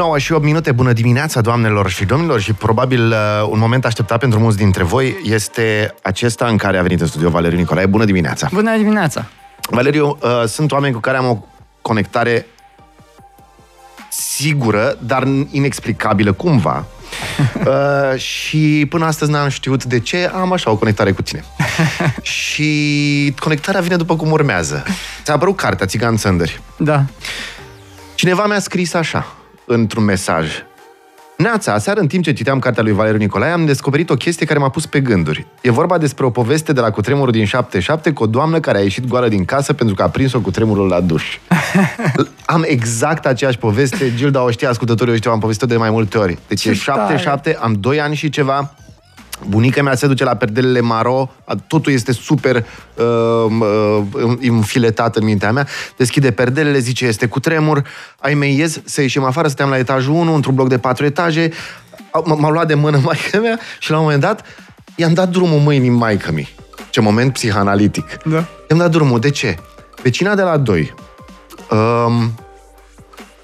9 și 8 minute, bună dimineața, doamnelor și domnilor, și probabil uh, un moment așteptat pentru mulți dintre voi este acesta în care a venit în studio Valeriu Nicolae. Bună dimineața! Bună dimineața! Valeriu, uh, sunt oameni cu care am o conectare sigură, dar inexplicabilă cumva. uh, și până astăzi n-am știut de ce am așa o conectare cu tine. și conectarea vine după cum urmează. Ți-a apărut cartea Țigan Țăndări. Da. Cineva mi-a scris așa, într-un mesaj. Neața, aseară în timp ce citeam cartea lui Valeriu Nicolae, am descoperit o chestie care m-a pus pe gânduri. E vorba despre o poveste de la cutremurul din 77 cu o doamnă care a ieșit goală din casă pentru că a prins-o cu tremurul la duș. am exact aceeași poveste, Gilda o știe, ascultătorii o știu, am povestit de mai multe ori. Deci e 77, am 2 ani și ceva, Bunica mea se duce la perdelele maro, totul este super uh, uh, înfiletat în mintea mea, deschide perdelele, zice este cu tremur, ai mei ies să ieșim afară, stăm la etajul 1, într-un bloc de patru etaje, m-a luat de mână maica mea și la un moment dat i-am dat drumul mâinii maică mi. Ce moment psihanalitic. Da. I-am dat drumul. De ce? Vecina de la 2, um,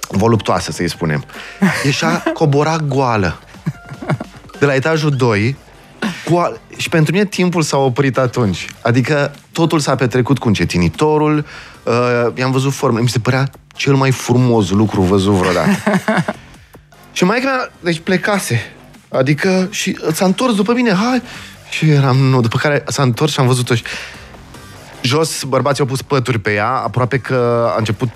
voluptoasă să-i spunem, ieșea, cobora goală. De la etajul 2, cu Și pentru mine timpul s-a oprit atunci. Adică totul s-a petrecut cu încetinitorul, uh, i-am văzut formă. Mi se părea cel mai frumos lucru văzut vreodată. și mai mea, deci plecase. Adică și s-a întors după mine, hai! Și eram, nu, după care s-a întors și am văzut-o și... Jos, bărbații au pus pături pe ea, aproape că a început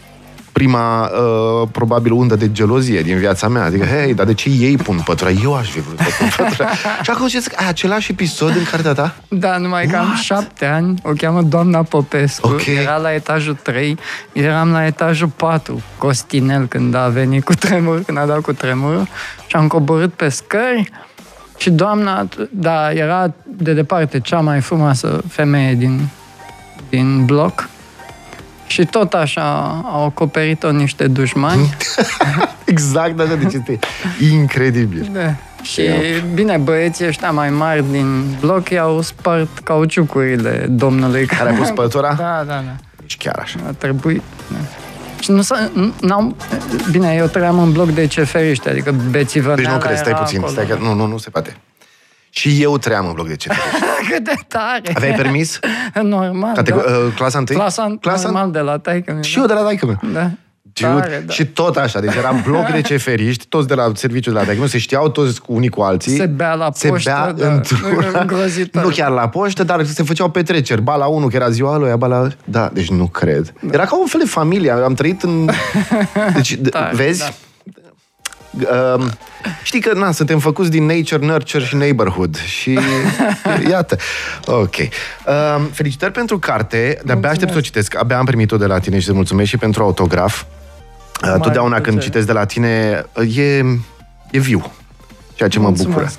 prima, uh, probabil, undă de gelozie din viața mea. Adică, hei, dar de ce ei pun pătura? Eu aș fi vrut să pun pătura. și acum zic, ai același episod în cartea ta? Da, numai că am șapte ani, o cheamă doamna Popescu, okay. era la etajul 3, eram la etajul 4, Costinel, când a venit cu tremur, când a dat cu tremur, și am coborât pe scări, și doamna, da, era de departe cea mai frumoasă femeie din, din bloc. Și tot așa au acoperit-o niște dușmani. exact așa, deci este incredibil. Da. Și bine, băieții ăștia mai mari din bloc i-au spart cauciucurile domnului. Care a pus pătura? Da, da, da. Deci chiar așa. A trebuit. Da. Și nu s-a, n-am, bine, eu trăiam în bloc de ceferiște, adică bețivă Deci nu crezi, stai puțin, stai că, nu, nu, nu se poate. Și eu trăiam în bloc de CFR. Cât de tare! Aveai permis? Normal, Catego- da. Uh, clasa 1? Clasa, clasa normal de la taică Și da. eu de la taică Da. Tare, da. Și tot așa, deci era bloc de ceferiști, toți de la serviciul de la taică se știau toți unii cu alții. Se bea la poștă, se bea da, într-una, nu chiar la poștă, dar se făceau petreceri. Ba la unul, că era ziua lui, ba la... Da, deci nu cred. Da. Era ca un fel de familie, am trăit în... Deci, Tare, vezi? Da Uh, știi că, na, suntem făcuți din nature, nurture și neighborhood. Și iată. Ok. Uh, felicitări pentru carte. De-abia aștept să o citesc. Abia am primit-o de la tine și îți mulțumesc și pentru autograf. Uh, totdeauna când citesc de la tine, uh, e, e viu. Ceea ce mă bucură.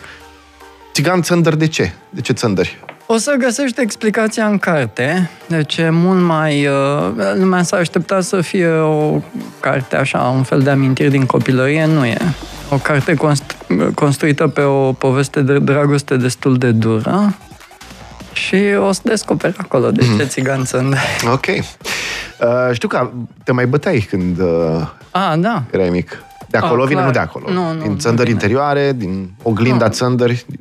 Țigan Țăndăr, de ce? De ce Țăndări? O să găsești explicația în carte, deci e mult mai... Uh, lumea s-a așteptat să fie o carte așa, un fel de amintiri din copilărie, nu e. O carte constru- construită pe o poveste de dragoste destul de dură și o să descoperi acolo de ce mm. țigan sunt. Ok. Uh, știu că te mai băteai când uh, A, da. erai mic. De acolo A, vine, clar. nu de acolo. Nu, nu, din țăndări interioare, din oglinda nu. țăndări. Din...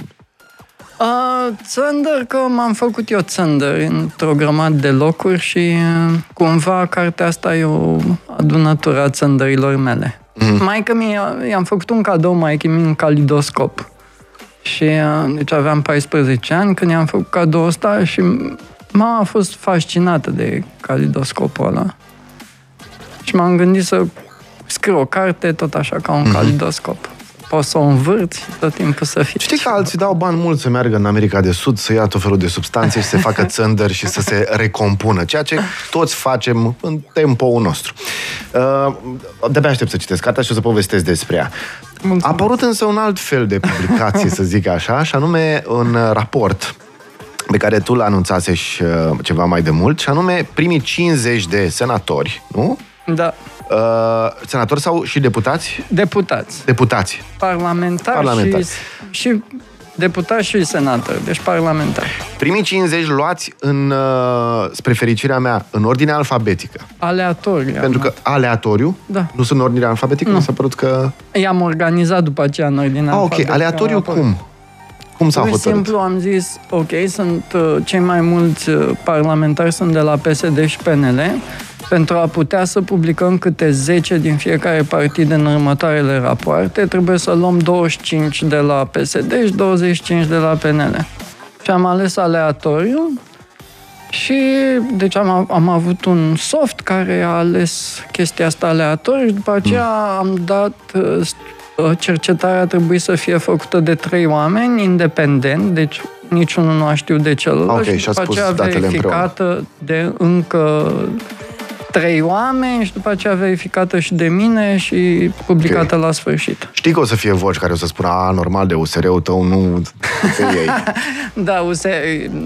Uh, țăndăr, că m-am făcut eu țăndăr într-o grămadă de locuri și cumva cartea asta e o adunătură a țăndărilor mele. Mm. Mai că mi i-am făcut un cadou mai mi un calidoscop. Și deci aveam 14 ani când i-am făcut cadou ăsta și mama a fost fascinată de calidoscopul ăla. Și m-am gândit să scriu o carte tot așa ca un mm-hmm. calidoscop poți să o învârți tot timpul să fie. Știi că alții dau bani mulți să meargă în America de Sud, să ia tot felul de substanțe și să facă țândări și să se recompună, ceea ce toți facem în tempo nostru. Uh, de-abia aștept să citesc cartea și o să povestesc despre ea. Mulțumesc. A apărut însă un alt fel de publicație, să zic așa, și anume un raport pe care tu l anunțase și uh, ceva mai de mult, și anume primii 50 de senatori, nu? Da. Uh, senatori sau și deputați? Deputați. Deputați. Parlamentari, Parlamentari. Și, și deputați și senatori, deci parlamentari. Primii 50 luați în, uh, spre fericirea mea, în ordine alfabetică. Aleatoriu. Pentru că aleatoriu, Da. nu sunt în ordine alfabetică, mi s-a părut că... I-am organizat după aceea în ordine Ah, ok, alfabetică. aleatoriu Apoi- cum? Cum s-a Pur și hotărât? simplu am zis, ok, sunt uh, cei mai mulți uh, parlamentari sunt de la PSD și PNL, pentru a putea să publicăm câte 10 din fiecare partid în următoarele rapoarte, trebuie să luăm 25 de la PSD și 25 de la PNL. Și am ales aleatoriu și deci am, am avut un soft care a ales chestia asta aleatoriu și după aceea am dat uh, uh, cercetarea trebuie să fie făcută de trei oameni independent, deci niciunul nu a știut de celălalt Ok, și și-a după spus aceea datele verificată de încă trei oameni și după aceea verificată și de mine și publicată la sfârșit. Știi că o să fie voci care o să spună, a, normal, de USR-ul tău nu te iei. Da, USR,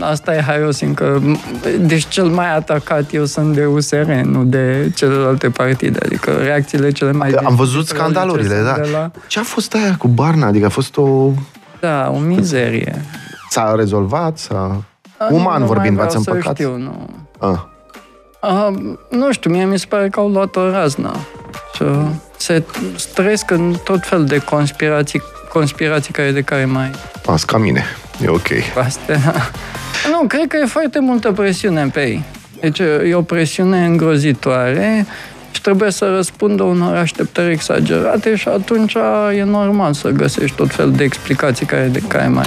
asta e haios încă. Deci cel mai atacat eu sunt de USR, nu de celelalte partide. Adică reacțiile cele mai... Am văzut dificile scandalurile, sunt da. de La... Ce a fost aia cu Barna? Adică a fost o... Da, o mizerie. S-a rezolvat? S-a... Nu Uman mai vorbind, vreau v-ați să împăcat? Știu, nu. Ah. Uh, nu știu, mie mi se pare că au luat o raznă. Și se străiesc în tot fel de conspirații, conspirații care de care mai Asta ca mine. E ok. proaste. nu, cred că e foarte multă presiune pe ei. Deci e o presiune îngrozitoare și trebuie să răspundă unor așteptări exagerate și atunci e normal să găsești tot fel de explicații care de care mai...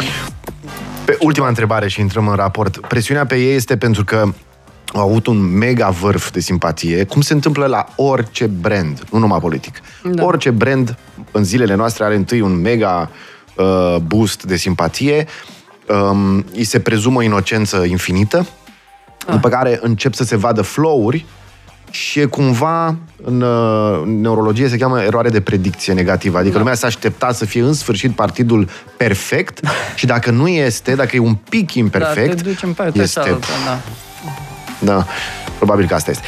Pe ultima întrebare și intrăm în raport. Presiunea pe ei este pentru că au avut un mega vârf de simpatie, cum se întâmplă la orice brand, nu numai politic. Da. Orice brand în zilele noastre are întâi un mega uh, boost de simpatie, um, îi se prezumă inocență infinită, Ah. după care încep să se vadă flow-uri și e cumva, în uh, neurologie se cheamă eroare de predicție negativă. Adică Da. lumea s-a aștepta să fie în sfârșit partidul perfect și dacă nu este, dacă e un pic imperfect, da, te duci în partea este cealaltă, da. Da, probabil că asta este.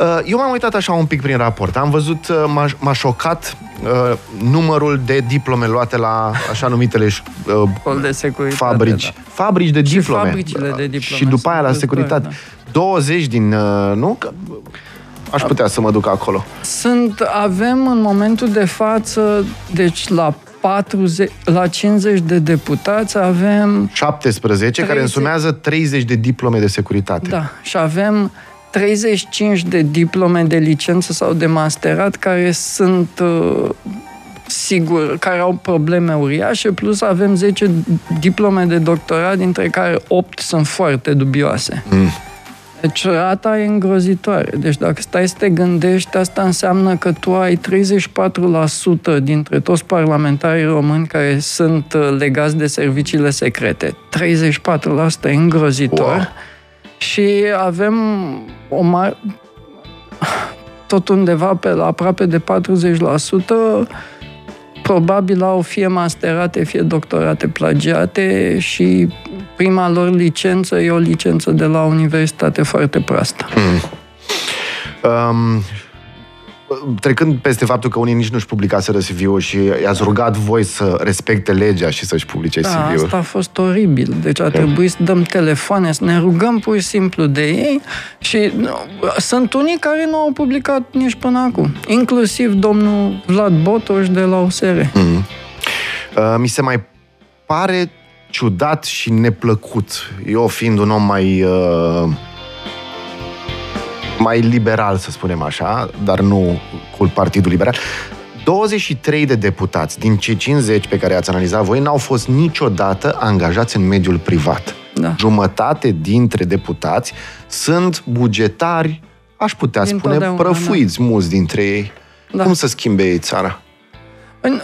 Uh, Eu m-am uitat așa un pic prin raport. Am văzut, uh, m-a, m-a șocat uh, numărul de diplome luate la așa numitele ș- uh, Col de securitate, fabrici. da. Fabrici de Și diplome. fabricile de diplome Și după aia la sunt securitate. uitoare, 20 din, uh, nu? Că aș putea să mă duc acolo. Sunt, avem în momentul de față, deci la 40, la 50 de deputați avem, 17, care 30. însumează 30 de diplome de securitate. da, și avem 35 de diplome de licență sau de masterat care sunt uh, sigur, care au probleme uriașe, plus avem 10 diplome de doctorat, dintre care 8 sunt foarte dubioase. Mm. Deci rata e îngrozitoare. Deci dacă stai să te gândești, asta înseamnă că tu ai 34% dintre toți parlamentarii români care sunt uh, legați de serviciile secrete. 34% e îngrozitor. Wow. Și avem o mare... tot undeva pe la aproape de 40% probabil au fie masterate, fie doctorate plagiate și prima lor licență e o licență de la o universitate foarte proastă. Um, trecând peste faptul că unii nici nu-și publicaseră CV-ul și i-ați rugat voi să respecte legea și să-și publice Da, CV-ul. asta a fost oribil. Deci a trebuit să dăm telefoane, să ne rugăm pur și simplu de ei și nu, sunt unii care nu au publicat nici până acum. Inclusiv domnul Vlad Botoș de la USR. Uh, mi se mai pare ciudat și neplăcut. Eu fiind un om mai uh, mai liberal, să spunem așa, dar nu cu Partidul Liberal. 23 de deputați din cei 50 pe care i-ați analizat voi n-au fost niciodată angajați în mediul privat. Da. Jumătate dintre deputați sunt bugetari, aș putea spune, Dintotdeauna, prăfuiți mulți dintre ei. Da. Cum să schimbe ei țara? În-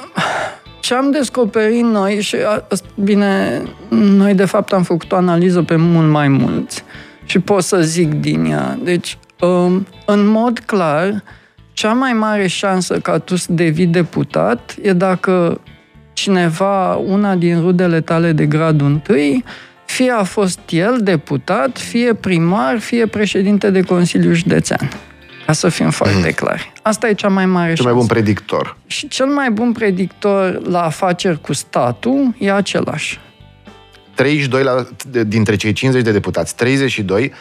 Ce am descoperit noi, și a- bine, noi de fapt am făcut o analiză pe mult mai mulți și pot să zic din ea. Deci, um, în mod clar, cea mai mare șansă ca tu să devii deputat e dacă cineva, una din rudele tale de gradul întâi, fie a fost el deputat, fie primar, fie președinte de Consiliu Județean. Ca să fim foarte clari. Asta e cea mai mare Cel mai bun predictor. Și cel mai bun predictor la afaceri cu statul e același. 32 la, dintre cei 50 de deputați, 32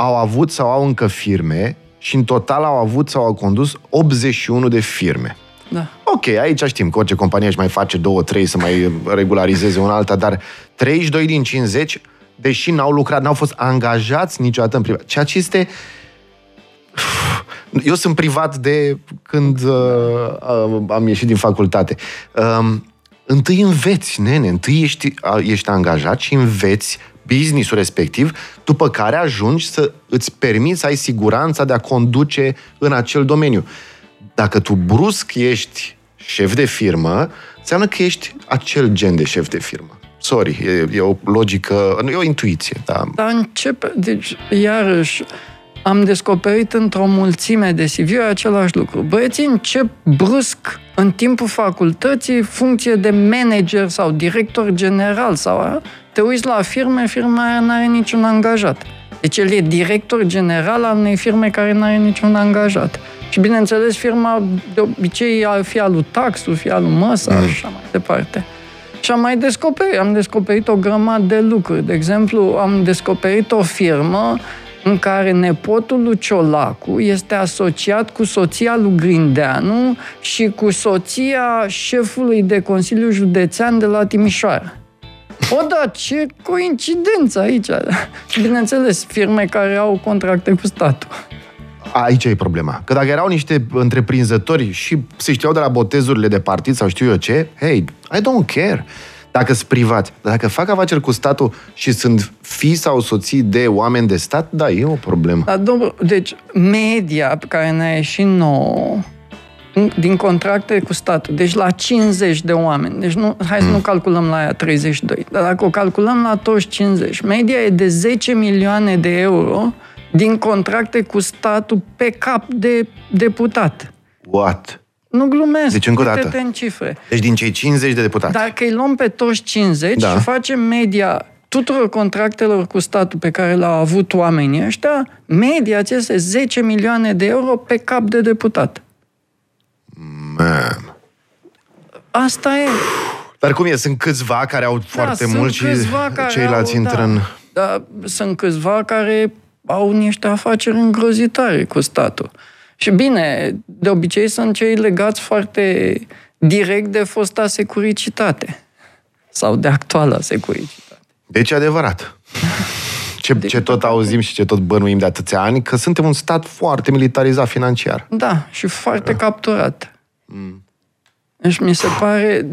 au avut sau au încă firme și în total au avut sau au condus 81 de firme. Da. Ok, aici știm că orice companie își mai face două, trei să mai regularizeze una alta, dar 32 din 50, deși n-au lucrat, n-au fost angajați niciodată în privat. Ceea ce este... Eu sunt privat de când uh, am ieșit din facultate. Uh, întâi înveți, nene, întâi ești, ești angajat și înveți businessul respectiv, după care ajungi să îți permiți să ai siguranța de a conduce în acel domeniu. Dacă tu brusc ești șef de firmă, înseamnă că ești acel gen de șef de firmă. Sorry, e, e o logică, e o intuiție. Da. Dar începe, deci, iarăși, am descoperit într-o mulțime de cv același lucru. Băieții încep brusc în timpul facultății funcție de manager sau director general sau te uiți la firme, firma aia nu are niciun angajat. Deci el e director general al unei firme care nu are niciun angajat. Și bineînțeles, firma de obicei fie al lui Taxul, fie al lui Măsa mm. și așa mai departe. Și am mai descoperit, am descoperit o grămadă de lucruri. De exemplu, am descoperit o firmă în care nepotul lui Ciolacu este asociat cu soția lui Grindeanu și cu soția șefului de Consiliu Județean de la Timișoara. O, da, ce coincidență aici! Bineînțeles, firme care au contracte cu statul. Aici e problema. Că dacă erau niște întreprinzători și se știau de la botezurile de partid sau știu eu ce, hey, I don't care dacă sunt privați. Dar dacă fac afaceri cu statul și sunt fii sau soții de oameni de stat, da, e o problemă. Da, domnul, deci, media pe care ne-a ieșit nouă, din contracte cu statul, deci la 50 de oameni, deci nu, hai să mm. nu calculăm la aia 32, dar dacă o calculăm la toți 50, media e de 10 milioane de euro din contracte cu statul pe cap de deputat. What? Nu glumesc, deci, încă o dată. în cifre. Deci din cei 50 de deputați. Dacă îi luăm pe toți 50 da. și facem media tuturor contractelor cu statul pe care le-au avut oamenii ăștia, media este 10 milioane de euro pe cap de deputat. Man. Asta e. Dar cum e? Sunt câțiva care au da, foarte mult și ceilalți intră da, în... Da, sunt câțiva care au niște afaceri îngrozitoare cu statul. Și bine, de obicei sunt cei legați foarte direct de fosta securicitate sau de actuala securicitate. Deci adevărat. Ce, de ce tot auzim și ce tot bănuim de atâția ani, că suntem un stat foarte militarizat financiar. Da, și foarte da. capturat. Mm. Deci mi se pare...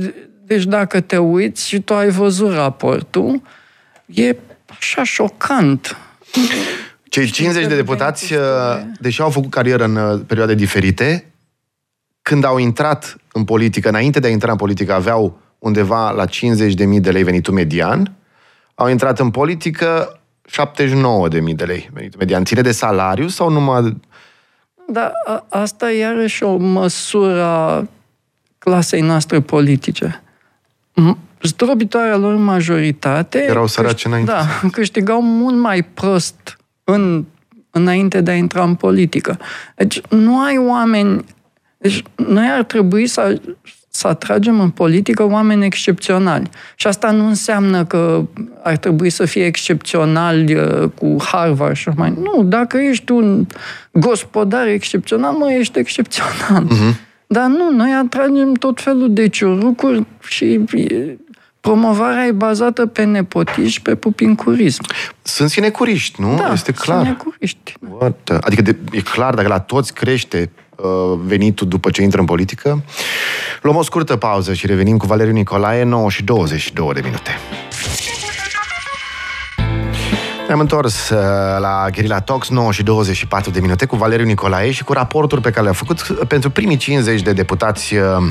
Deci dacă te uiți și tu ai văzut raportul, e așa șocant. Cei 50 de deputați, uh, deși au făcut carieră în uh, perioade diferite, când au intrat în politică, înainte de a intra în politică, aveau undeva la 50.000 de lei venitul median, au intrat în politică 79.000 de lei venitul median. Ține de salariu sau numai... Da, a, asta e iarăși o măsură a clasei noastre politice. Zdrobitoarea lor majoritate... Erau săraci înainte. Da, câștigau mult mai prost în, înainte de a intra în politică. Deci nu ai oameni... Deci noi ar trebui să, să atragem în politică oameni excepționali. Și asta nu înseamnă că ar trebui să fie excepționali uh, cu Harvard și mai. Nu, dacă ești un gospodar excepțional, nu ești excepțional. Uh-huh. Dar nu, noi atragem tot felul de ciurucuri și promovarea e bazată pe nepotism și pe pupincurism. Sunt sinecuriști, nu? Da, este clar. sinecuriști. What? Adică de, e clar, dacă la toți crește uh, venitul după ce intră în politică. Luăm o scurtă pauză și revenim cu Valeriu Nicolae, 9 și 22 de minute. Ne-am întors uh, la Guerilla Talks 9 și 24 de minute cu Valeriu Nicolae și cu raportul pe care le-a făcut pentru primii 50 de deputați uh,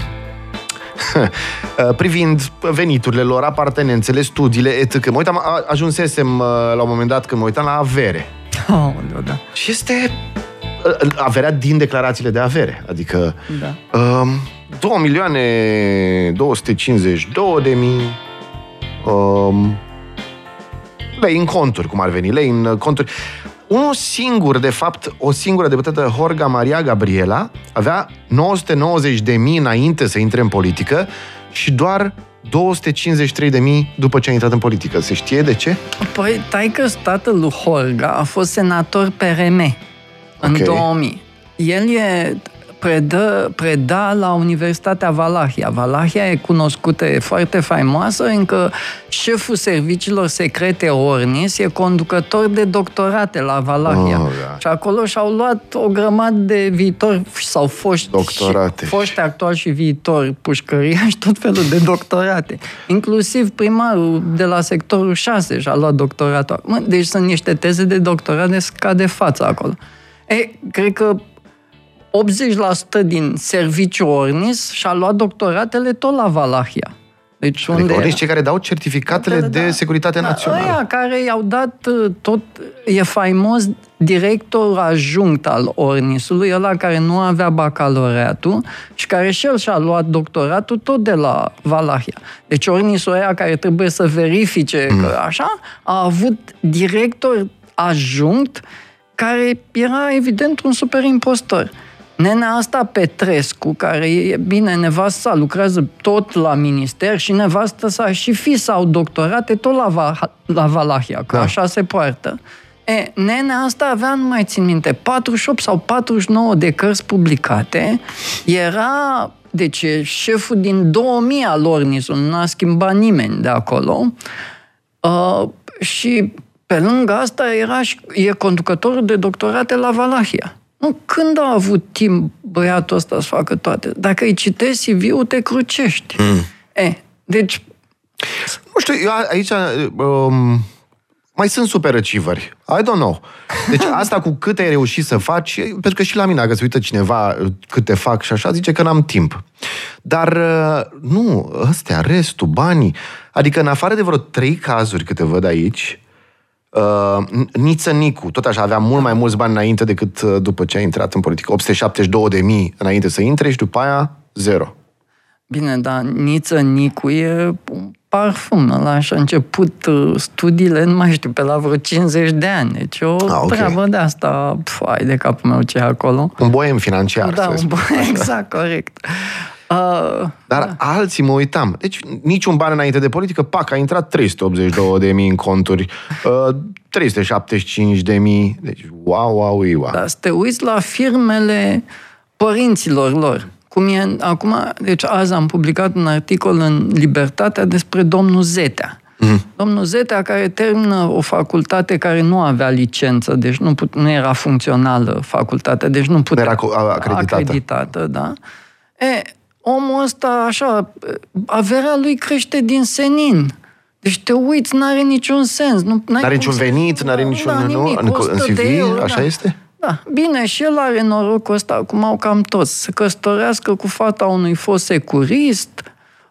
privind veniturile lor, apartenențele, studiile, etc. Mă uitam, ajunsesem uh, la un moment dat când mă uitam la avere. Oh, da. Și este uh, averea din declarațiile de avere. Adică da. um, 2 milioane 252 de mii um, lei în conturi, cum ar veni, lei în conturi. unul singur, de fapt, o singură deputată, Horga Maria Gabriela, avea 990 de mii înainte să intre în politică și doar 253 de mii după ce a intrat în politică. Se știe de ce? Păi, taică tatăl lui Holga a fost senator PRM în Ok. 2000. El e predă, preda la Universitatea Valahia. Valahia e cunoscută, e foarte faimoasă, încă șeful serviciilor secrete Ornis e conducător de doctorate la Valahia. Oh, da. Și acolo și-au luat o grămadă de viitori sau foști, Doctorate. și- foști actuali și viitori, pușcăria și tot felul de doctorate. Inclusiv primarul de la sectorul 6 și-a luat doctoratul. Mă, deci sunt niște teze de doctorat de scade față acolo. E, cred că 80% din serviciul Ornis și-a luat doctoratele tot la Valahia. Deci unde... Adică ori cei care dau certificatele Da, da, de da. securitate Da, națională. Ăia care i-au dat uh, tot... E faimos director ajunct al Ornisului, ăla care nu avea bacalaureatul și care și el și-a luat doctoratul tot de la Valahia. Deci Ornisul ăia care trebuie să verifice mm. că așa, a avut director ajunct care era evident un super impostor. Nenea asta Petrescu, care e bine, nevastă sa lucrează tot la minister și nevastă sa și fi sau doctorate tot la, Va- la Valahia, că Da. așa se poartă. E, nenea asta avea, nu mai țin minte, 48 sau 49 de cărți publicate, era, deci e șeful din 2000 al Ornisul, nu a schimbat nimeni de acolo, uh, și pe lângă asta era și, e conducătorul de doctorate la Valahia. Nu, când a avut timp băiatul ăsta să facă toate? Dacă îi citești CV-ul, te crucești. Mm. E, deci, Nu știu, eu a- aici um, mai sunt super achieveri. I don't know. Deci asta cu cât ai reușit să faci, pentru că și la mine, dacă se uită cineva uh, câte fac și așa, zice că n-am timp. Dar uh, nu, ăstea, restul, banii. Adică în afară de vreo trei cazuri câte văd aici, Uh, Niță Nicu, tot așa, avea mult mai mulți bani înainte decât uh, după ce a intrat în politică. 872 de mii înainte să intre și după aia zero. bine, dar Niță Nicu e un parfum. Ăla și-a început uh, studiile, nu mai știu, pe la vreo 50 de ani. Deci o Ah, ok. treabă de asta, ai de capul meu ce e acolo. Un boem financiar, da, să un spun. bun, exact, corect. Uh, Dar da. alții mă uitam. Deci niciun ban înainte de politică, pac, a intrat 382 de mii în conturi, uh, 375 de mii. Deci, wow, wow, wow. Dar să te uiți la firmele părinților lor. Cum e, acum, deci azi am publicat un articol în Libertatea despre domnul Zetea. Mm. Domnul Zetea care termină o facultate care nu avea licență, deci nu, put, nu era funcțională facultatea, deci nu putea... era co- a- acreditată. acreditată da. E, omul ăsta, așa, averea lui crește din senin. Deci te uiți, n-are niciun sens. Nu, n-ai N-are cum niciun să- venit, n-are Da, niciun- da, nu? nimic, În- în 100 de CV, euro, așa da. este? Da, bine, și el are norocul ăsta, cum au cam toți, să căsătorească cu fata unui fost securist,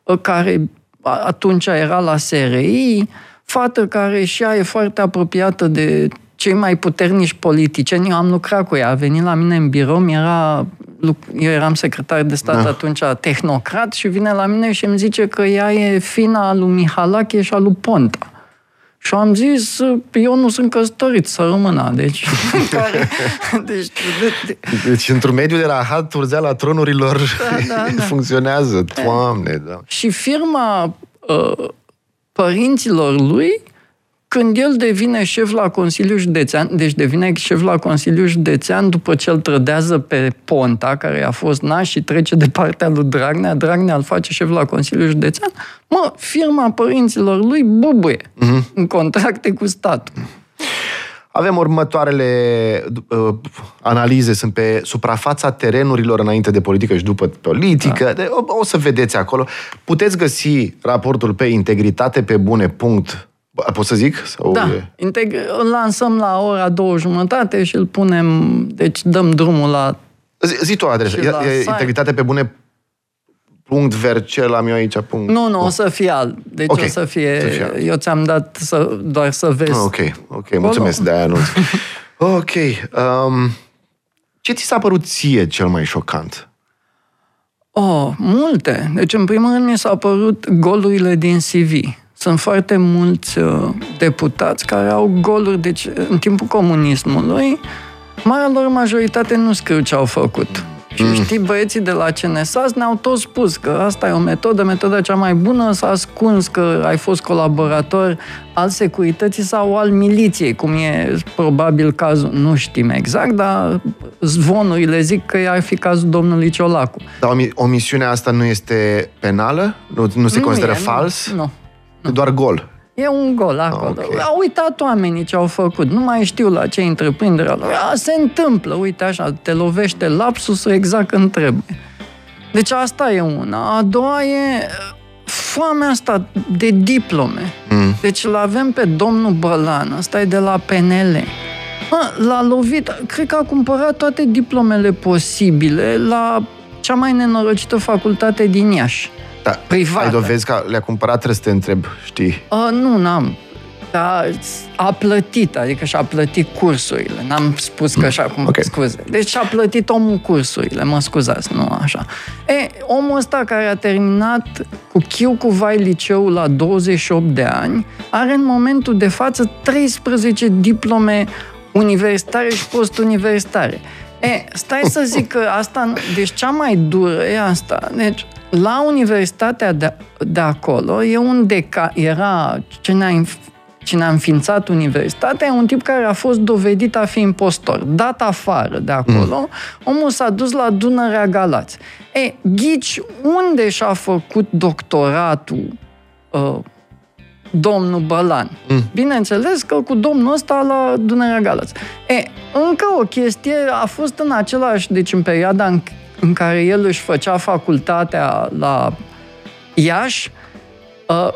ă, care a- atunci era la SRI, fată care și ea e foarte apropiată de cei mai puternici politicieni. Eu am lucrat cu ea, a venit la mine în birou, mi era, luc- eu eram secretar de stat Da. atunci, tehnocrat, și vine la mine și îmi zice că ea e fina lui Mihalache și a lui Ponta. Și am zis, eu nu sunt căsătorit, să rămână. Deci, care, deci de, de, Deci, într-un mediu de rahat, urzeala tronurilor Da, da, da. funcționează. Doamne, da. și firma uh, părinților lui, când el devine șef la Consiliul Județean, deci devine șef la Consiliul Județean după ce îl trădează pe Ponta, care a fost naș și trece de partea lui Dragnea, Dragnea îl face șef la Consiliul Județean, mă, firma părinților lui bubuie Mhm. mm-hmm. în contracte cu statul. Avem următoarele uh, analize, sunt pe suprafața terenurilor înainte de politică și după politică. Da. De, o, o să vedeți acolo. Puteți găsi raportul pe integritate pe bune punct. Bă, Pot să zic? Sau Da, e- integ- îl lansăm la ora două jumătate și îl punem, deci dăm drumul la... Zi, zi tu adresa. Și E, la e site. integritate pe bune punct vercel am eu aici. Punct. Nu, nu, o să fie alt. Deci Ok, o să fie... să fie alt. eu ți-am dat să, doar să vezi. Ah, ok, ok, mulțumesc de aia anunț. ok. Um, ce ți s-a părut ție cel mai șocant? Oh, multe. Deci, în primul rând, mi s-au părut golurile din CV. Sunt foarte mulți uh, deputați care au goluri. Deci, în timpul comunismului, marea lor majoritate nu scriu ce au făcut. Și Mm. știi, băieții de la CNSAS ne-au tot spus că asta e o metodă, metoda cea mai bună, s-a ascuns că ai fost colaborator al securității sau al miliției, cum e probabil cazul, nu știm exact, dar zvonurile zic că ar fi cazul domnului Ciolacu. Dar omi- omisiunea asta nu este penală? Nu, nu se Nu consideră e, fals? Nu, nu. E doar gol. E un gol acolo. Ah, ok. Au uitat oamenii ce au făcut. Nu mai știu la ce întreprindere. au- A, se întâmplă, uite așa, te lovește lapsusul exact când trebuie. Deci asta e una. A doua e foamea asta de diplome. Mm. Deci îl avem pe domnul Bălan, ăsta e de la PNL. Mă, l-a lovit, cred că a cumpărat toate diplomele posibile la cea mai nenorocită facultate din Iași. Da, Privată. Ai dovezi că le-a cumpărat, trebuie să te întreb, știi? Uh, nu, n-am. Dar a plătit, adică și-a plătit cursurile. N-am spus că și acum, Ok. okay. scuze. Deci și-a plătit omul cursurile, mă scuzați, nu așa. E, omul ăsta care a terminat cu chiu cu vai liceul la 28 de ani, are în momentul de față 13 diplome universitare și postuniversitare. E, stai să zic că asta, deci cea mai dură e asta. Deci, la universitatea de, de acolo, e un deca, era cine a, inf- cine a înființat universitatea, e un tip care a fost dovedit a fi impostor. Dat afară de acolo, mm. omul s-a dus la Dunărea Galați. E, ghici unde și-a făcut doctoratul uh, domnul Bălan. Mm. Bineînțeles că cu domnul ăsta la Dunărea Galați. E, încă o chestie a fost în același, deci în perioada în, în care el își făcea facultatea la Iași, uh,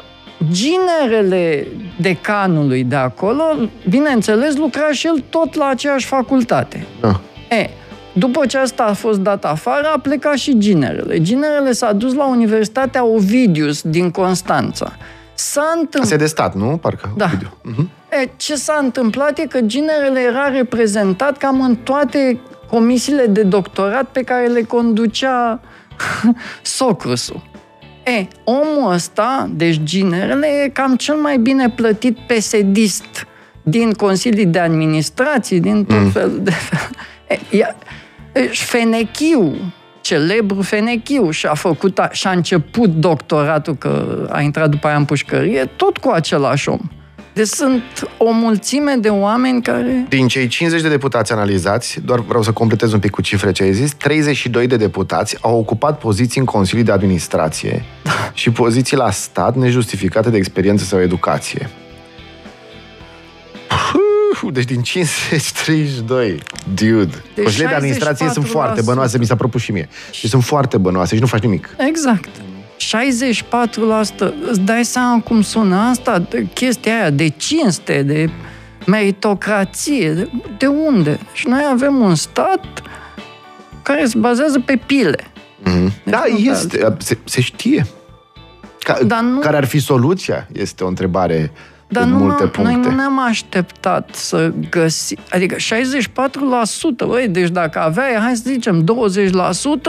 ginerele decanului de acolo, bineînțeles, lucra și el tot la aceeași facultate. Da. E, după ce asta a fost dat afară, a plecat și ginerele. Ginerele s-a dus la Universitatea Ovidius din Constanța. S-a Asta e întâmplat... de stat, nu? Parcă. Da. Video. Mhm. E, ce s-a întâmplat e că ginerele era reprezentat cam în toate comisiile de doctorat pe care le conducea Socrusul. E, omul ăsta, deci ginerele, e cam cel mai bine plătit pesedist din consilii de administrație, din tot mm. felul de fel. E, ia, deci Fenechiu, celebru Fenechiu, și-a, făcut, a, și-a început doctoratul, că a intrat după aia în pușcărie, tot cu același om. Deci sunt o mulțime de oameni care... Din cei 50 de deputați analizați, doar vreau să completez un pic cu cifre ce ai zis, 32 de deputați au ocupat poziții în Consilii de Administrație și poziții la stat nejustificate de experiență sau educație. Puh, Deci din 50, 32. Dude. Deci Consiliile de administrație sunt 64%. foarte bănoase, mi s-a propus și mie. Și sunt foarte bănoase și nu faci nimic. Exact. 64%. Îți dai seama cum sună asta? De chestia aia de cinste, de meritocrație. De, de unde? Și noi avem un stat care se bazează pe pile. Mm-hmm. Da, nu pe este. Se, se știe. Ca, Dar nu- Care ar fi soluția? Este o întrebare Dar de nu, multe noi puncte. nu ne-am așteptat să găsi... Adică 64%, băi, deci dacă aveai, hai să zicem, 20%,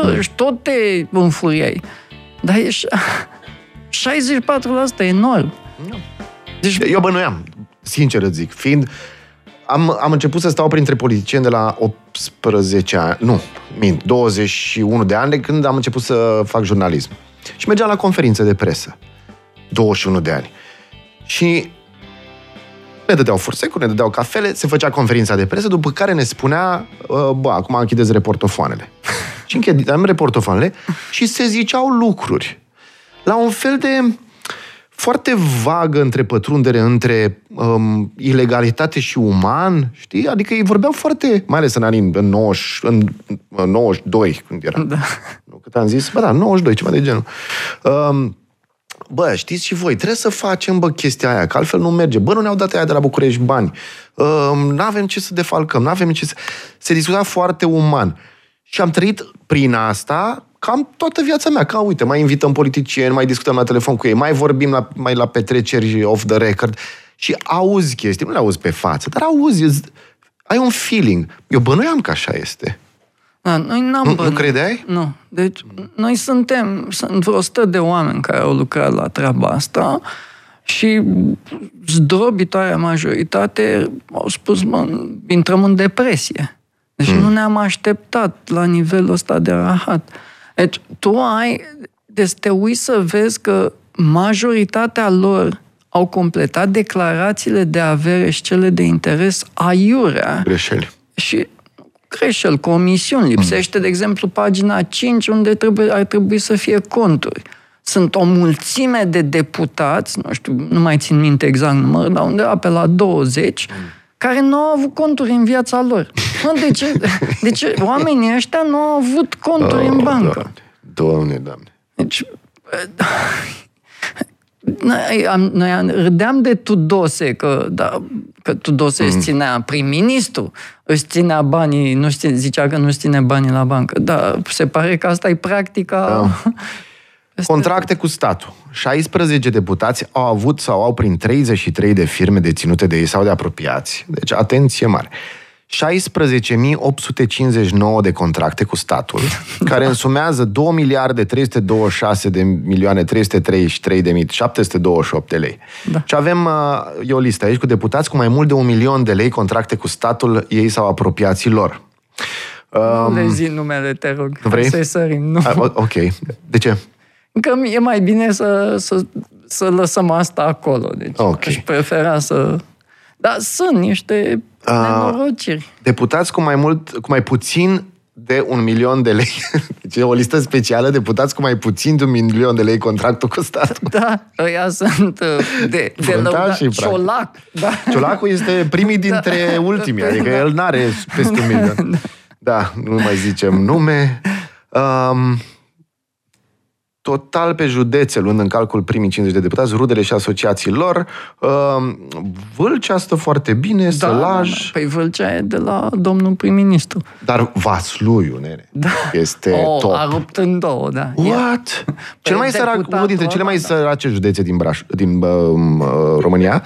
mm. și tot te înfuriai. Dar e ș- 64% e enorm. Deci, Eu bănuiam, sincer îți zic, fiind... Am, am început să stau printre politicieni de la 18 ani, nu, mint, 21 de ani, de când am început să fac jurnalism. Și mergeam la conferințe de presă. 21 de ani. Și ne dădeau fursecuri, ne dădeau cafele, se făcea conferința de presă, după care ne spunea, "Uh, bă, acum închideți reportofoanele. și închideam reportofoanele și se ziceau lucruri. La un fel de foarte vagă întrepătrundere între um, ilegalitate și uman, știi? Adică ei vorbeau foarte, mai ales în anii în, 90, în, în 92, când era. Da. Nu, cât am zis? Bă, da, 92, ceva de genul. Um, bă, știți și voi, trebuie să facem, bă, chestia aia, că altfel nu merge. Bă, nu ne-au dat aia de la București bani. Um, nu avem ce să defalcăm, nu avem ce să... Se discuta foarte uman. Și am trăit prin asta cam toată viața mea. Ca, uite, mai invităm politicieni, mai discutăm la telefon cu ei, mai vorbim la, mai la petreceri off the record și auzi chestii, nu le auzi pe față, dar auzi, îți- ai un feeling. Eu bănuiam că așa este. Da, noi n-am Nu- nu bănuit. credeai? Nu. Deci, noi suntem, sunt vreo 100 de oameni care au lucrat la treaba asta Și zdrobitoarea majoritate au spus, mă, intrăm în depresie. Deci mm. nu ne-am așteptat la nivelul ăsta de rahat. Deci tu ai, deci te uiți să vezi că majoritatea lor au completat declarațiile de avere și cele de interes aiurea. Greșeli. Și greșel, comisiuni. Lipsește, de exemplu, pagina 5, unde trebuie, ar trebui să fie conturi. Sunt o mulțime de deputați, nu știu, nu mai țin minte exact numărul, dar undeva pe la 20, care nu au avut conturi în viața lor. De ce, de ce oamenii ăștia nu au avut conturi oh, în bancă? Doamne, doamne. Deci, noi, am, noi am, râdeam de Tudose, că, da, că Tudose mm. își ținea prim-ministru, își ținea banii, nu știe, zicea că nu ține banii la bancă. Dar se pare că asta e practica... Da. Contracte cu statul. 16 deputați au avut sau au prin 33 de firme deținute de ei sau de apropiați. Deci, atenție mare. 16.859 de contracte cu statul, care însumează 2 miliarde 326 de milioane 333 de mii 728 de lei. Da. Și avem, uh, e o listă aici, cu deputați cu mai mult de un milion de lei contracte cu statul ei sau apropiații lor. Um, nu le zi numele, te rog. Vrei? Să-i sărim. Nu. A, ok. De ce? Că e mai bine să, să, să lăsăm asta acolo. Deci okay. aș prefera să... Dar sunt niște nenorociri. Deputați cu mai mult, cu mai puțin de un milion de lei. Deci e o listă specială, deputați cu mai puțin de un milion de lei contractul cu statul. Da, ăia sunt uh, de, de lăuda, și Ciolac. Da. Ciolacul este primii da. dintre da. ultimii, adică da. el n-are peste un milion. Da, nu mai zicem nume. Um, total pe județe, luând în calcul primii 50 de deputați, rudele și asociații lor. Uh, Vâlcea stă foarte bine, da, Sălaj... Da, da. Păi Vâlcea e de la domnul prim-ministru. Dar Vasluiu, nene, da. este oh, top. a rupt în două, da. What? Păi Cel mai sărac, unul dintre cele mai da. sărace județe din, Braș, din uh, România,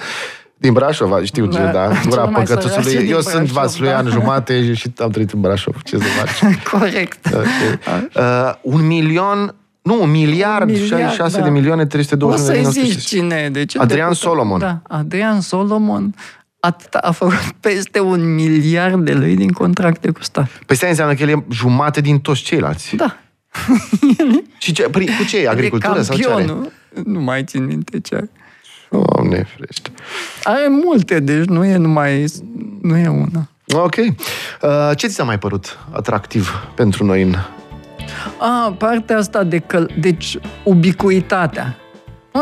din Brașov, știu ce, da. da. Gura păcătosului. Eu Brașov, sunt vasluian da. jumate și am trăit în Brașov. Ce să faci? Corect. Okay. Uh, un milion nu, un miliard, un miliard 66 da. de milioane 320 de milioane. O să zici cine de ce Adrian deputat. Solomon. Da, Adrian Solomon a, a făcut peste un miliard de lei din contracte cu stat. Păi stai înseamnă că el e jumate din toți ceilalți. Da. și ce, păi, cu ce e? Agricultură sau ce are? Nu mai țin minte ce are. Doamne, frește. Are multe, deci nu e numai... Nu e una. Ok. Uh, ce ți s-a mai părut atractiv pentru noi în a, partea asta de căl... Deci, ubicuitatea.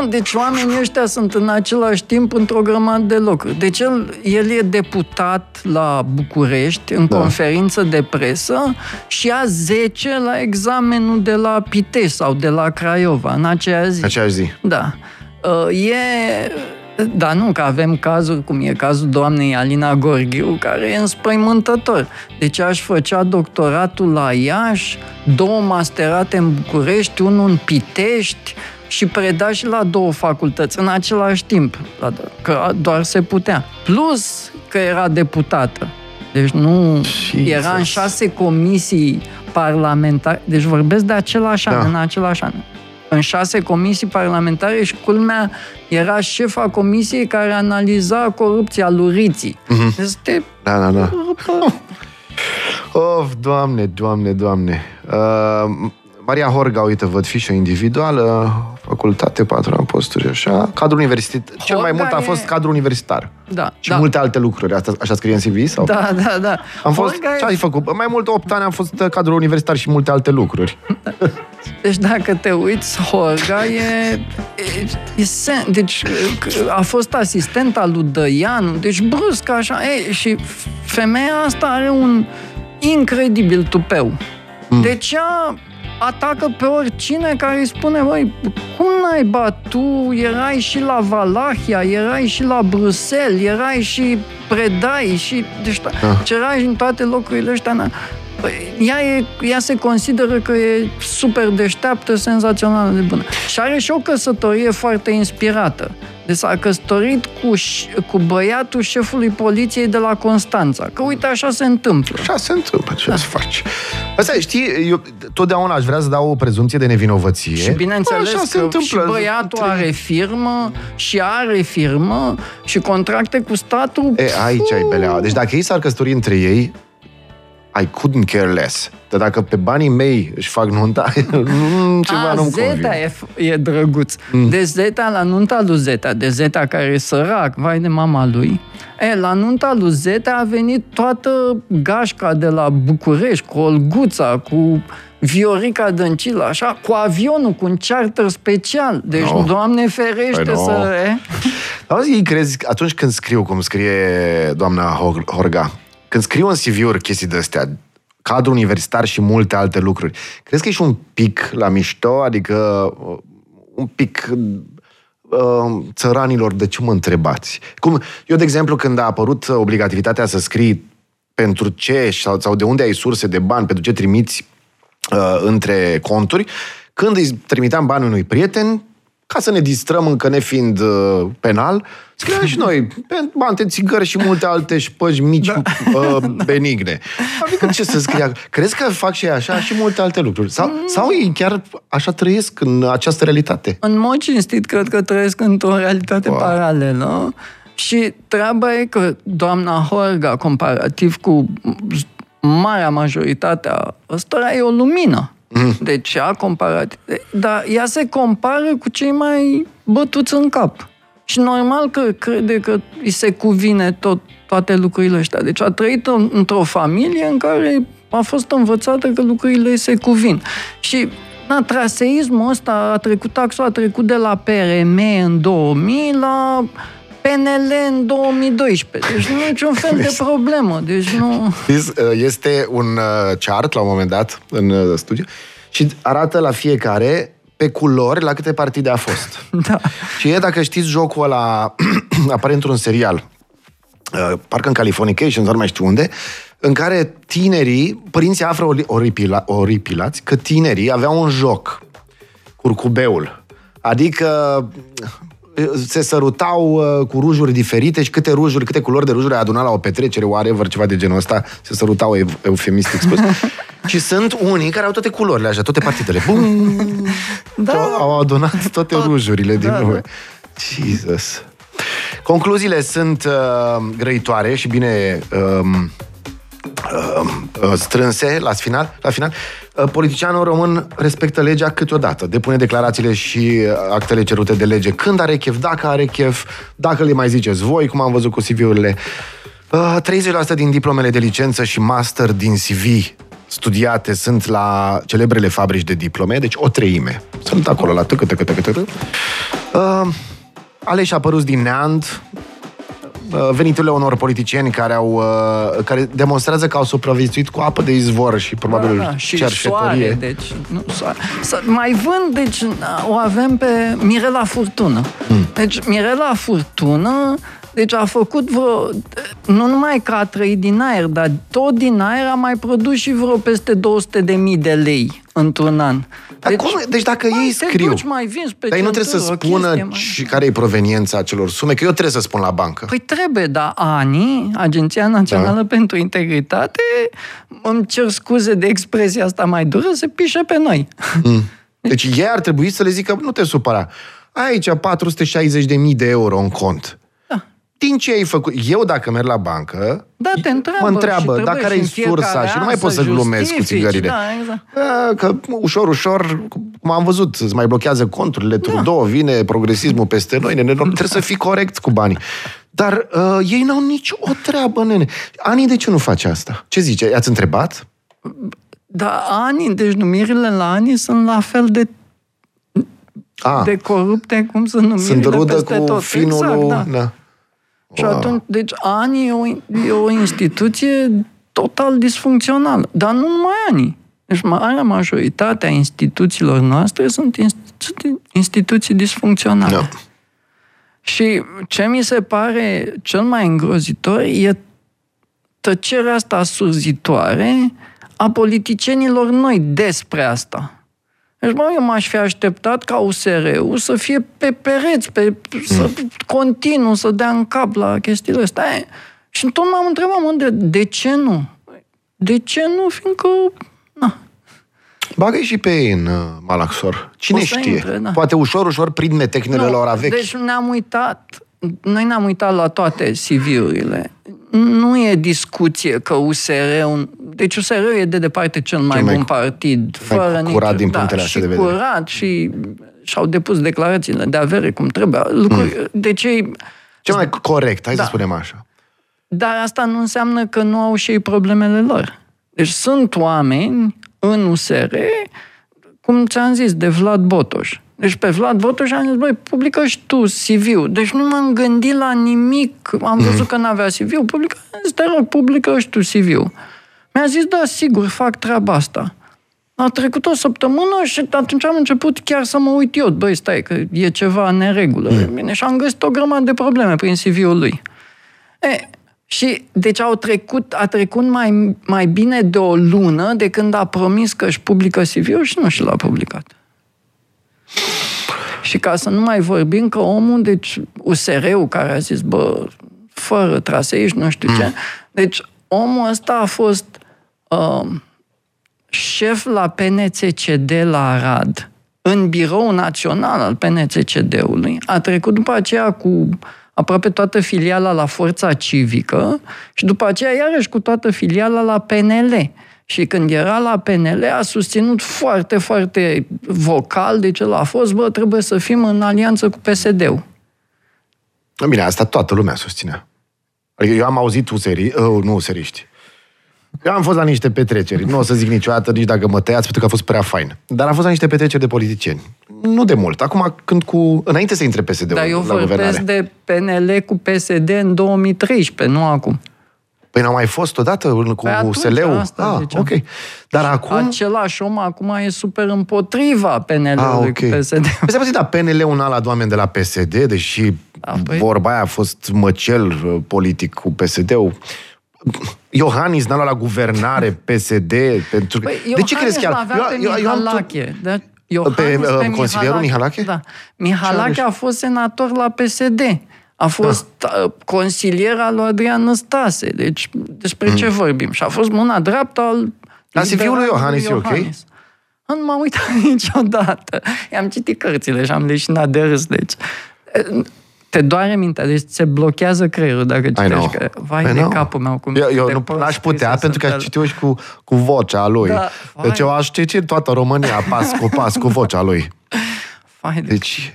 Deci oamenii ăștia sunt în același timp într-o grămadă de locuri. Deci el, el e deputat la București, în da. conferință de presă, și a 10 la examenul de la Pitești sau de la Craiova, în aceea zi. Aceeași zi. Da. E da, nu, că avem cazuri, cum e cazul doamnei Alina Gorghiu, care e înspăimântător. Deci aș făcea doctoratul la Iași, două masterate în București, unul în Pitești și predaș și la două facultăți în același timp, că doar se putea. Plus că era deputată. Deci nu... Jesus. Era în șase comisii parlamentare. Deci vorbesc de același an, da. în același an în șase comisii parlamentare și culmea era șefa comisiei care analiza corupția luriții. Mm-hmm. Este... Da, da, da. Of, doamne, doamne, doamne. Uh, Maria Horga, uite, văd fișă individuală, facultate, patru am posturi, așa. Cadru universitar. Cel mai mult a fost cadru universitar. Da. Și da. multe alte lucruri. Asta, așa scrie în CV? Sau? Da, da, da. Am fost, Horga ce ai făcut? Mai mult 8 ani am fost cadru universitar și multe alte lucruri. Deci dacă te uiți, Horga e, e, e sen, deci a fost asistenta lui Dăianu, deci brusc așa, e, și femeia asta are un incredibil tupeu. Mm. Deci ea atacă pe oricine care îi spune, băi, cum naiba, tu erai și la Valahia, erai și la Bruxelles, erai și predai și... Deci, da. ce erai în toate locurile ăștia. Păi, ea, e, ea se consideră că e super deșteaptă, senzațională de bună. Și are și o căsătorie foarte inspirată. Deci s-a căsătorit cu, cu băiatul șefului poliției de la Constanța. Că uite, așa se întâmplă. Așa se întâmplă, ce da. să faci? Asta, știi, eu totdeauna aș vrea să dau o prezumție de nevinovăție. Și bineînțeles așa că se întâmplă. și băiatul are firmă și are firmă și contracte cu statul. E, aici ai belea. Deci dacă ei s-ar căsători între ei, I couldn't care less. Dar dacă pe banii mei își fac nunta, ceva A, nu-mi Zeta e, e drăguț. Mm. De Zeta, la nunta lui Zeta, de Zeta care e sărac, vai de mama lui, e, la nunta lui Zeta a venit toată gașca de la București, cu Olguța, cu Viorica Dăncilă, așa, cu avionul, cu un charter special. Deci, no. Doamne ferește păi să... No. E? Auzi, ei crezi, atunci când scriu, cum scrie doamna Horga, când scriu în CV-uri chestii de astea, cadru universitar și multe alte lucruri, crezi că ești un pic la mișto? Adică uh, un pic uh, țăranilor, de ce mă întrebați? Cum, eu, de exemplu, când a apărut obligativitatea să scrii pentru ce sau, sau de unde ai surse de bani, pentru ce trimiți uh, între conturi, când îi trimiteam bani unui prieten, ca să ne distrăm încă nefiind uh, penal, scriam și noi bante, țigări și multe alte șpăgi mici da. uh, benigne. Adică ce să scria? Crezi că fac și așa și multe alte lucruri? Sau, mm. sau ei chiar așa trăiesc în această realitate? În mod cinstit, cred că trăiesc într-o realitate wow. paralelă. Și treaba e că doamna Horga, comparativ cu marea majoritate a ăstora, e o lumină. Mm. Deci a comparat. Dar ea se compară cu cei mai bătuți în cap. Și normal că crede că îi se cuvine tot, toate lucrurile astea. Deci a trăit într-o familie în care a fost învățată că lucrurile îi se cuvin. Și na, traseismul ăsta a trecut, taxul a trecut de la PRM în 2000 la PNL în 2012. Deci nu e niciun fel de problemă. Deci nu... Este un uh, chart la un moment dat în uh, studiu și arată la fiecare pe culori la câte partide a fost. Da. Și e, dacă știți jocul ăla, apare într-un serial, uh, parcă în Californication, sau nu mai știu unde, în care tinerii, părinții află oripila, oripilați că tinerii aveau un joc, curcubeul. Adică se sărutau uh, cu rujuri diferite și câte rujuri, câte culori de rujuri ai adunat la o petrecere, whatever, ceva de genul ăsta, se sărutau eufemistic spus. și sunt unii care au toate culorile așa, toate partidele. Bum! Da. Au adunat toate Tot. rujurile din da, lume. Da. Jesus! Concluziile sunt uh, grăitoare și bine um, uh, strânse la final. La final. Uh, politicianul român respectă legea câteodată, depune declarațiile și uh, actele cerute de lege când are chef, dacă are chef, dacă le mai ziceți voi, cum am văzut cu CV-urile. 30% din diplomele de licență și master din CV studiate sunt la celebrele fabrici de diplome, deci o treime. Sunt acolo la tăcă, tăcă, tăcă, tăcă. Uh, aleși apăruți din neant, Uh, veniturile unor politicieni care au uh, care demonstrează că au supraviețuit cu apă de izvor și probabil da, da, și soare, deci nu, soare. mai vând, deci o avem pe Mirela Furtună. Hmm. Deci Mirela Furtună deci a făcut vreo... Nu numai că a trăit din aer, dar tot din aer a mai produs și vreo peste 200 de mii de lei într-un an. Deci, cum, deci dacă ei scriu, duci, mai vinzi pe dar ei nu trebuie să spună chestie, și care e proveniența acelor sume, că eu trebuie să spun la bancă. Păi trebuie, dar ANI, Agenția Națională da. pentru Integritate, îmi cer scuze de expresia asta mai dură, se pișe pe noi. Mm. Deci ei ar trebui să le zică, nu te supăra, aici 460.000 de euro în cont din ce ai făcut? Eu, dacă merg la bancă, da, te întreabă mă întreabă dacă are sursa și nu mai pot să glumesc cu țigările. Da, exact. da, că ușor, ușor, cum am văzut, îți mai blochează conturile, da. Trudeau, vine progresismul peste noi, nene, da. trebuie să fii corect cu banii. Dar uh, ei n-au nici o treabă, nene. Ani, de ce nu face asta? Ce zice? I-ați întrebat? Da, ani, deci numirile la ani sunt la fel de A. de corupte cum sunt numirile Sunt rudă peste cu tot. finul exact, da. da. Și atunci, deci ANI e o, e o instituție total disfuncțională. Dar nu numai ANI. Deci marea majoritatea instituțiilor noastre sunt instituții, instituții disfuncționale. Da. Și ce mi se pare cel mai îngrozitor e tăcerea asta surzitoare a politicienilor noi despre asta. Deci, mă, eu m-aș fi așteptat ca USR-ul să fie pe pereți, pe, să continuu, să dea în cap la chestiile astea. Și tot m-am întrebat, mă, de, de ce nu? De ce nu? Fiindcă, na, bagă și pe ei în uh, Malaxor. Cine O să știe? intre, da. Poate ușor, ușor prind tehnele lor a vechi. Deci ne-am uitat, noi ne-am uitat la toate CV-urile. Nu e discuție că USR-ul... Deci USR-ul e de departe cel mai, mai bun partid. Fără curat nicio, din da, punctele și astea de vedere. curat și și-au depus declarațiile de avere cum trebuie. Lucruri, Mm. Deci ei, Cel mai corect, hai Da. să spunem așa. dar asta nu înseamnă că nu au și ei problemele lor. Deci sunt oameni în USR, cum ți-am zis, de Vlad Botoș. Deci pe Vlad Botoș am zis, băi, publică și tu CV-ul. Deci nu m-am gândit la nimic. Am văzut că n-avea CV-ul, publică, am zis, te rog, publică și tu CV-ul. Mi-a zis, da, sigur, fac treaba asta. A trecut o săptămână și atunci am început chiar să mă uit eu. Băi, stai, că e ceva în neregulă. Bine, și am găsit o grămadă de probleme prin CV-ul lui. E, și deci au trecut, a trecut mai, mai bine de o lună de când a promis că își publică CV-ul și nu și l-a publicat. Și ca să nu mai vorbim că omul, deci USR-ul care a zis, bă, fără trasee și nu știu ce, deci omul ăsta a fost uh, șef la PNCCD la Arad, în birou național al PNCCD-ului. A trecut după aceea cu aproape toată filiala la Forța Civică și după aceea iarăși cu toată filiala la PNL. Și când era la PNL a susținut foarte, foarte vocal, deci el a fost, bă, trebuie să fim în alianță cu PSD-ul. Bine, asta toată lumea susținea. Adică eu am auzit useri, uh, nu useriști. Eu am fost la niște petreceri. Nu o să zic niciodată, nici dacă mă tăiați, pentru că a fost prea fain. Dar am fost la niște petreceri de politicieni. Nu de mult. Acum, când cu... Înainte să intre PSD-ul Dar eu la vorbesc guvernare. de PNL cu PSD în 2013, nu acum. Păi n-au mai fost odată cu Păi atunci SL-ul? asta ah, ziceam. ok. Dar acum... Același om acum e super împotriva PNL-ului Ah, ok. cu PSD. Păi stai puțin, dar PNL-ul n-a luat oameni de la PSD, deși Da, păi- vorba aia a fost măcel uh, politic cu PSD-ul. Iohannis n-a luat la guvernare PSD pentru că... Păi, de ce Iohannis crezi că l-avea pe Mihalache. Da? Iohannis Pe, uh, pe consilierul Mihalache? Da. Mihalache Ce a fost senator la PSD. A fost Ah. uh, consilier al lui Adrian Năstase. Deci, despre ce vorbim? Și a fost mâna dreaptă al... Mm. Dar CV-ul lui liberalului Iohannis e ok? Iohannis. Nu m-am uitat niciodată. I-am citit cărțile și am leșinat de râs. Deci, te doare mintea, deci se blochează creierul dacă I know. citești. Că, vai I de know. capul meu. Cum Eu, eu de nu prost n-aș putea, scrisă pentru că sunt aș citi și cu, cu vocea lui. Da, deci vai. eu aș citi în toată România, pas cu pas, cu vocea lui. Vai de Deci,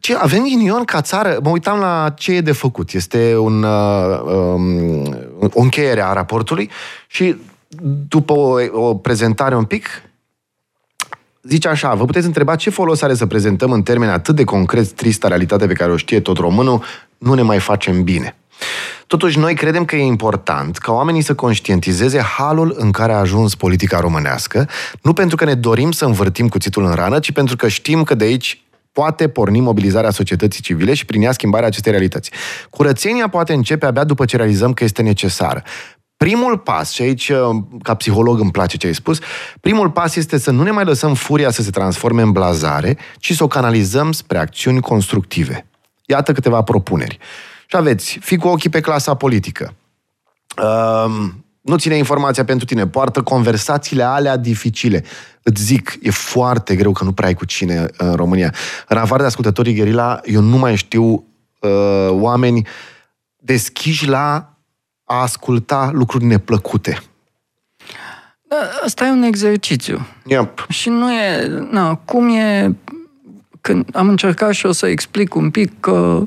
ce, avem ghinion ca țară. Mă uitam la ce e de făcut. Este un, uh, um, o încheiere a raportului și după o, o prezentare un pic, zice așa, vă puteți întreba ce folos are să prezentăm în termeni atât de concret trista realitate pe care o știe tot românul, nu ne mai facem bine. Totuși, noi credem că e important ca oamenii să conștientizeze halul în care a ajuns politica românească, nu pentru că ne dorim să învârtim cuțitul în rană, ci pentru că știm că de aici poate porni mobilizarea societății civile și prin ea schimbarea acestei realități. Curățenia poate începe abia după ce realizăm că este necesară. Primul pas, și aici, ca psiholog îmi place ce ai spus, primul pas este să nu ne mai lăsăm furia să se transforme în blazare, ci să o canalizăm spre acțiuni constructive. Iată câteva propuneri. Și aveți, fi cu ochii pe clasa politică. Um, nu ține informația pentru tine, poartă conversațiile alea dificile. Îți zic, e foarte greu că nu prea ai cu cine în România. În afară de ascultătorii Gherila, eu nu mai știu uh, oameni deschiși la a asculta lucruri neplăcute. Da, Asta e un exercițiu. Yep. Și nu e... Na, cum e... Când am încercat și o să explic un pic că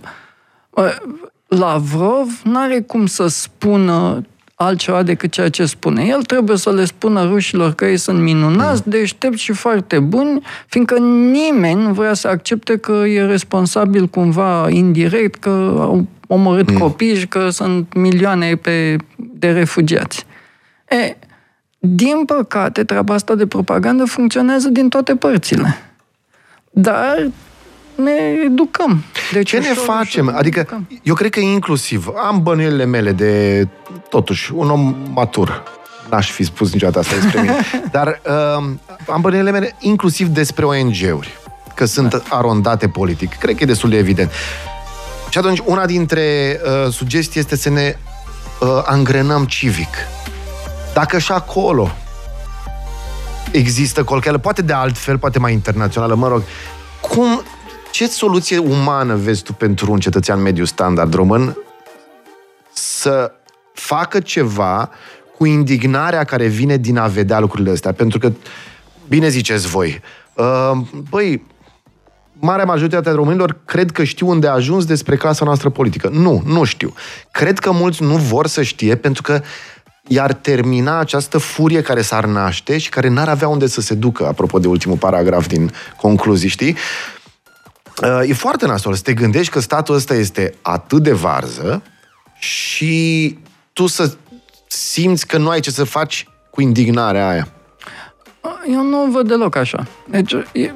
bă, Lavrov n-are cum să spună altceva decât ceea ce spune. El trebuie să le spună rușilor că ei sunt minunați, deștepți și foarte buni, fiindcă nimeni nu vrea să accepte că e responsabil cumva indirect, că au omorât mm. copii și că sunt milioane pe, de refugiați. E, din păcate, treaba asta de propagandă funcționează din toate părțile. Dar ne educăm. Deci Ce ne ușor, facem? ușor ne Adică, educăm. eu cred că inclusiv am bănuielile mele de, totuși, un om matur. n-aș fi spus niciodată asta despre mine. Dar uh, am părerile mele inclusiv despre ONG-uri, că sunt arondate politic. Cred că e destul de evident. Și atunci, una dintre uh, sugestii este să ne uh, angrenăm civic. Dacă și acolo există colcheală, poate de altfel, poate mai internațională, mă rog, cum, ce soluție umană vezi tu pentru un cetățean mediu standard român să facă ceva cu indignarea care vine din a vedea lucrurile astea? Pentru că, bine ziceți voi, uh, băi, marea majoritate a românilor cred că știu unde a ajuns despre clasa noastră politică. Nu, nu știu. Cred că mulți nu vor să știe pentru că iar termina această furie care s-ar naște și care n-ar avea unde să se ducă, apropo de ultimul paragraf din concluzii, știi? Uh, e foarte nasol să te gândești că statul ăsta este atât de varză și tu să simți că nu ai ce să faci cu indignarea aia. Eu nu o văd deloc așa. Deci, e,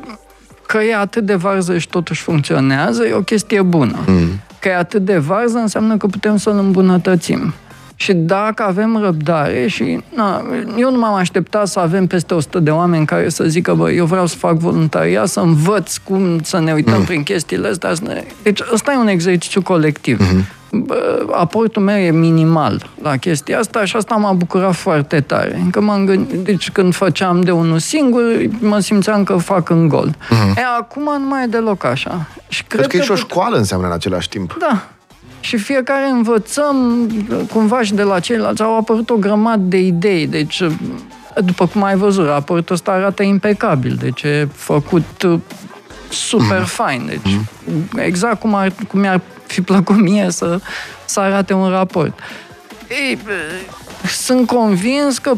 că e atât de varză și totuși funcționează, e o chestie bună. Mm. Că e atât de varză înseamnă că putem să-l îmbunătățim. Și dacă avem răbdare și na, eu nu m-am așteptat să avem peste 100 de oameni care să zică, bă, eu vreau să fac voluntariat, să învăț cum să ne uităm mm. prin chestiile astea. Să ne... Deci ăsta e un exercițiu colectiv. Mm-hmm. Bă, aportul meu e minimal la chestia asta și asta m-a bucurat foarte tare. Încă m-am gândit, deci când făceam de unul singur, mă simțeam că fac în gol. Mm-hmm. E, acum nu mai e deloc așa. Și cred că, că e și o școală înseamnă în același timp. Da, și fiecare învățăm cumva și de la ceilalți. Au apărut o grămadă de idei, deci după cum ai văzut, raportul ăsta arată impecabil, deci e făcut uh, super mm. fain, deci mm. exact cum, ar, cum mi-ar fi plăcut mie să, să arate un raport. Ei, sunt convins că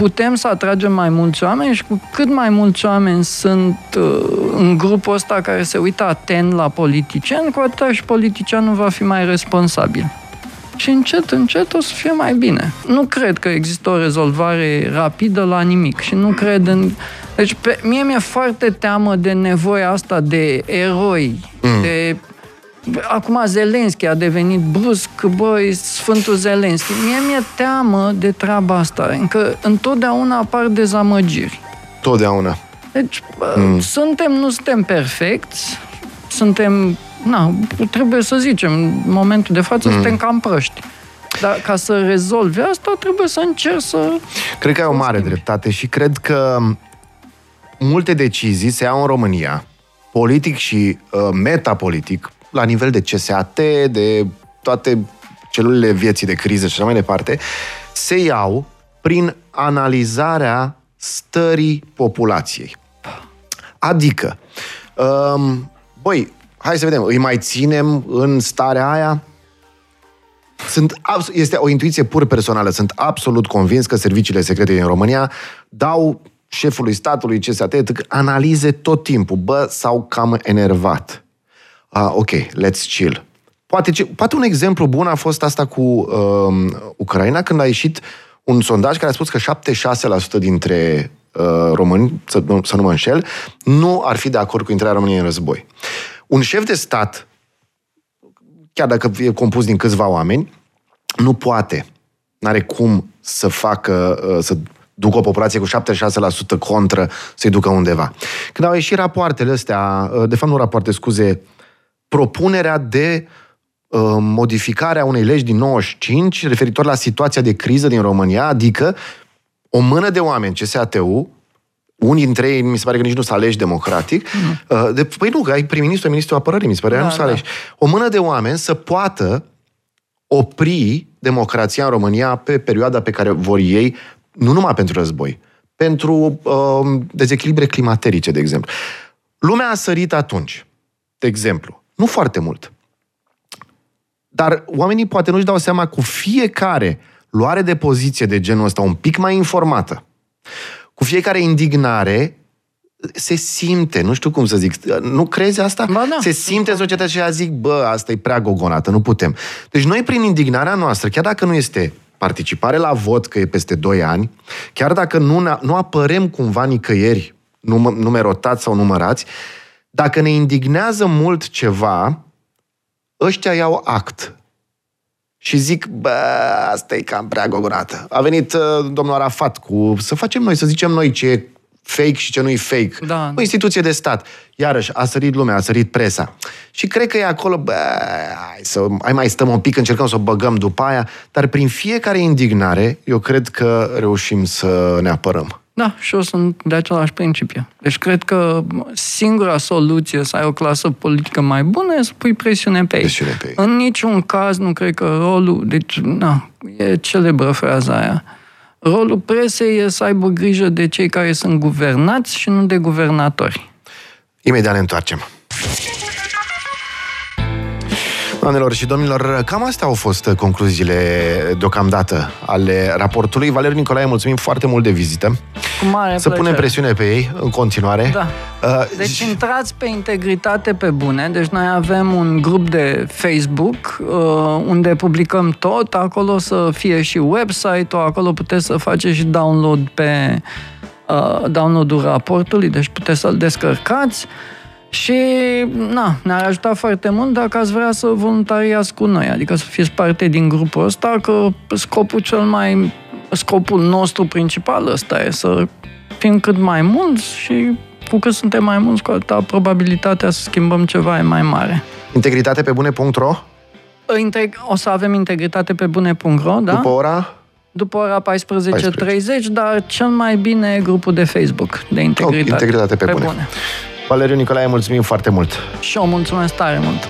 putem să atragem mai mulți oameni și cu cât mai mulți oameni sunt uh, în grupul ăsta care se uită atent la politicieni, cu atât și politicianul va fi mai responsabil. Și încet, încet o să fie mai bine. Nu cred că există o rezolvare rapidă la nimic și nu cred în... Deci pe, mie mi-e foarte teamă de nevoia asta de eroi, mm. de Acum Zelenski a devenit brusc, băi, Sfântul Zelenski. Mie mi-e teamă de treaba asta, încă întotdeauna apar dezamăgiri. Totdeauna. Deci, mm. suntem, nu suntem perfecți, suntem, na, trebuie să zicem, în momentul de față mm. suntem cam proști. Dar ca să rezolve asta, trebuie să încerc să... Cred că ai o mare schimbi. dreptate și cred că multe decizii se iau în România, politic și uh, metapolitic, la nivel de CSAT, de toate celulele vieții de criză și așa mai departe, se iau prin analizarea stării populației. Adică, um, băi, hai să vedem, îi mai ținem în starea aia? Sunt, este o intuiție pur personală. Sunt absolut convins că serviciile secrete din România dau șefului statului, CSAT, analize tot timpul. Bă, s-au cam enervat ah, ok, let's chill. Poate, poate un exemplu bun a fost asta cu uh, Ucraina, când a ieșit un sondaj care a spus că 76% dintre uh, români, să, să nu mă înșel, nu ar fi de acord cu intrarea României în război. Un șef de stat, chiar dacă e compus din câțiva oameni, nu poate, n-are cum să facă, uh, să ducă o populație cu 76% contră să-i ducă undeva. Când au ieșit rapoartele astea, uh, de fapt nu rapoarte, scuze, propunerea de uh, modificarea unei legi din 95 referitor la situația de criză din România, adică o mână de oameni, CSATU, unii dintre ei mi se pare că nici nu s-a ales democratic. Mm. De, păi nu, că ai prim-ministru, ministru apărării, mi se pare, da, nu s-a ales. Da. O mână de oameni să poată opri democrația în România pe perioada pe care vor ei, nu numai pentru război, pentru uh, dezechilibre climaterice, de exemplu. Lumea a sărit atunci, de exemplu, nu foarte mult. Dar oamenii poate nu-și dau seama cu fiecare luare de poziție de genul ăsta un pic mai informată, cu fiecare indignare, se simte, nu știu cum să zic, nu crezi asta? Ba da. Se simte în societatea și a zic, bă, asta e prea gogonată, nu putem. Deci noi prin indignarea noastră, chiar dacă nu este participare la vot, că e peste 2 ani, chiar dacă nu, nu apărem cumva nicăieri numerotați sau numărați, dacă ne indignează mult ceva, ăștia iau act. și zic, bă, asta e cam prea gogorată. A venit uh, domnul Arafat cu să facem noi, să zicem noi ce e fake și ce nu e fake. Da. O instituție de stat. Iarăși, a sărit lumea, a sărit presa. Și cred că e acolo, bă, hai, să, hai mai stăm un pic, încercăm să o băgăm după aia, dar prin fiecare indignare, eu cred că reușim să ne apărăm. Da, și eu sunt de același principiu. Deci cred că singura soluție să ai o clasă politică mai bună e să pui presiune pe ei. Presiune pe ei. În niciun caz nu cred că rolul... Deci, na, e celebră fraza aia. Rolul presei e să aibă grijă de cei care sunt guvernați și nu de guvernatori. Imediat ne întoarcem. Doamnelor și domnilor, cam astea au fost concluziile deocamdată ale raportului. Valeriu Nicolae, mulțumim foarte mult de vizită. Cu mare Să plăcere. punem presiune pe ei în continuare. Da. Uh, Deci și- intrați pe Integritate pe Bune. Deci noi avem un grup de Facebook uh, unde publicăm tot. Acolo să fie și website-ul, acolo puteți să faceți și download pe uh, download-ul raportului, deci puteți să-l descărcați. Și, na, ne-ar ajuta foarte mult dacă ați vrea să voluntariați cu noi, adică să fiți parte din grupul ăsta, că scopul cel mai, scopul nostru principal ăsta e să fim cât mai mulți și cu cât suntem mai mulți, cu atâta probabilitatea să schimbăm ceva e mai mare. Integritate pe bune.ro Integ- o să avem integritate pe bune.ro, da? după ora După ora 14.30, 14. dar cel mai bine e grupul de Facebook de integritate, integritate pe bune. bune. Valeriu Nicolae, mulțumim foarte mult! Și eu mulțumesc tare mult!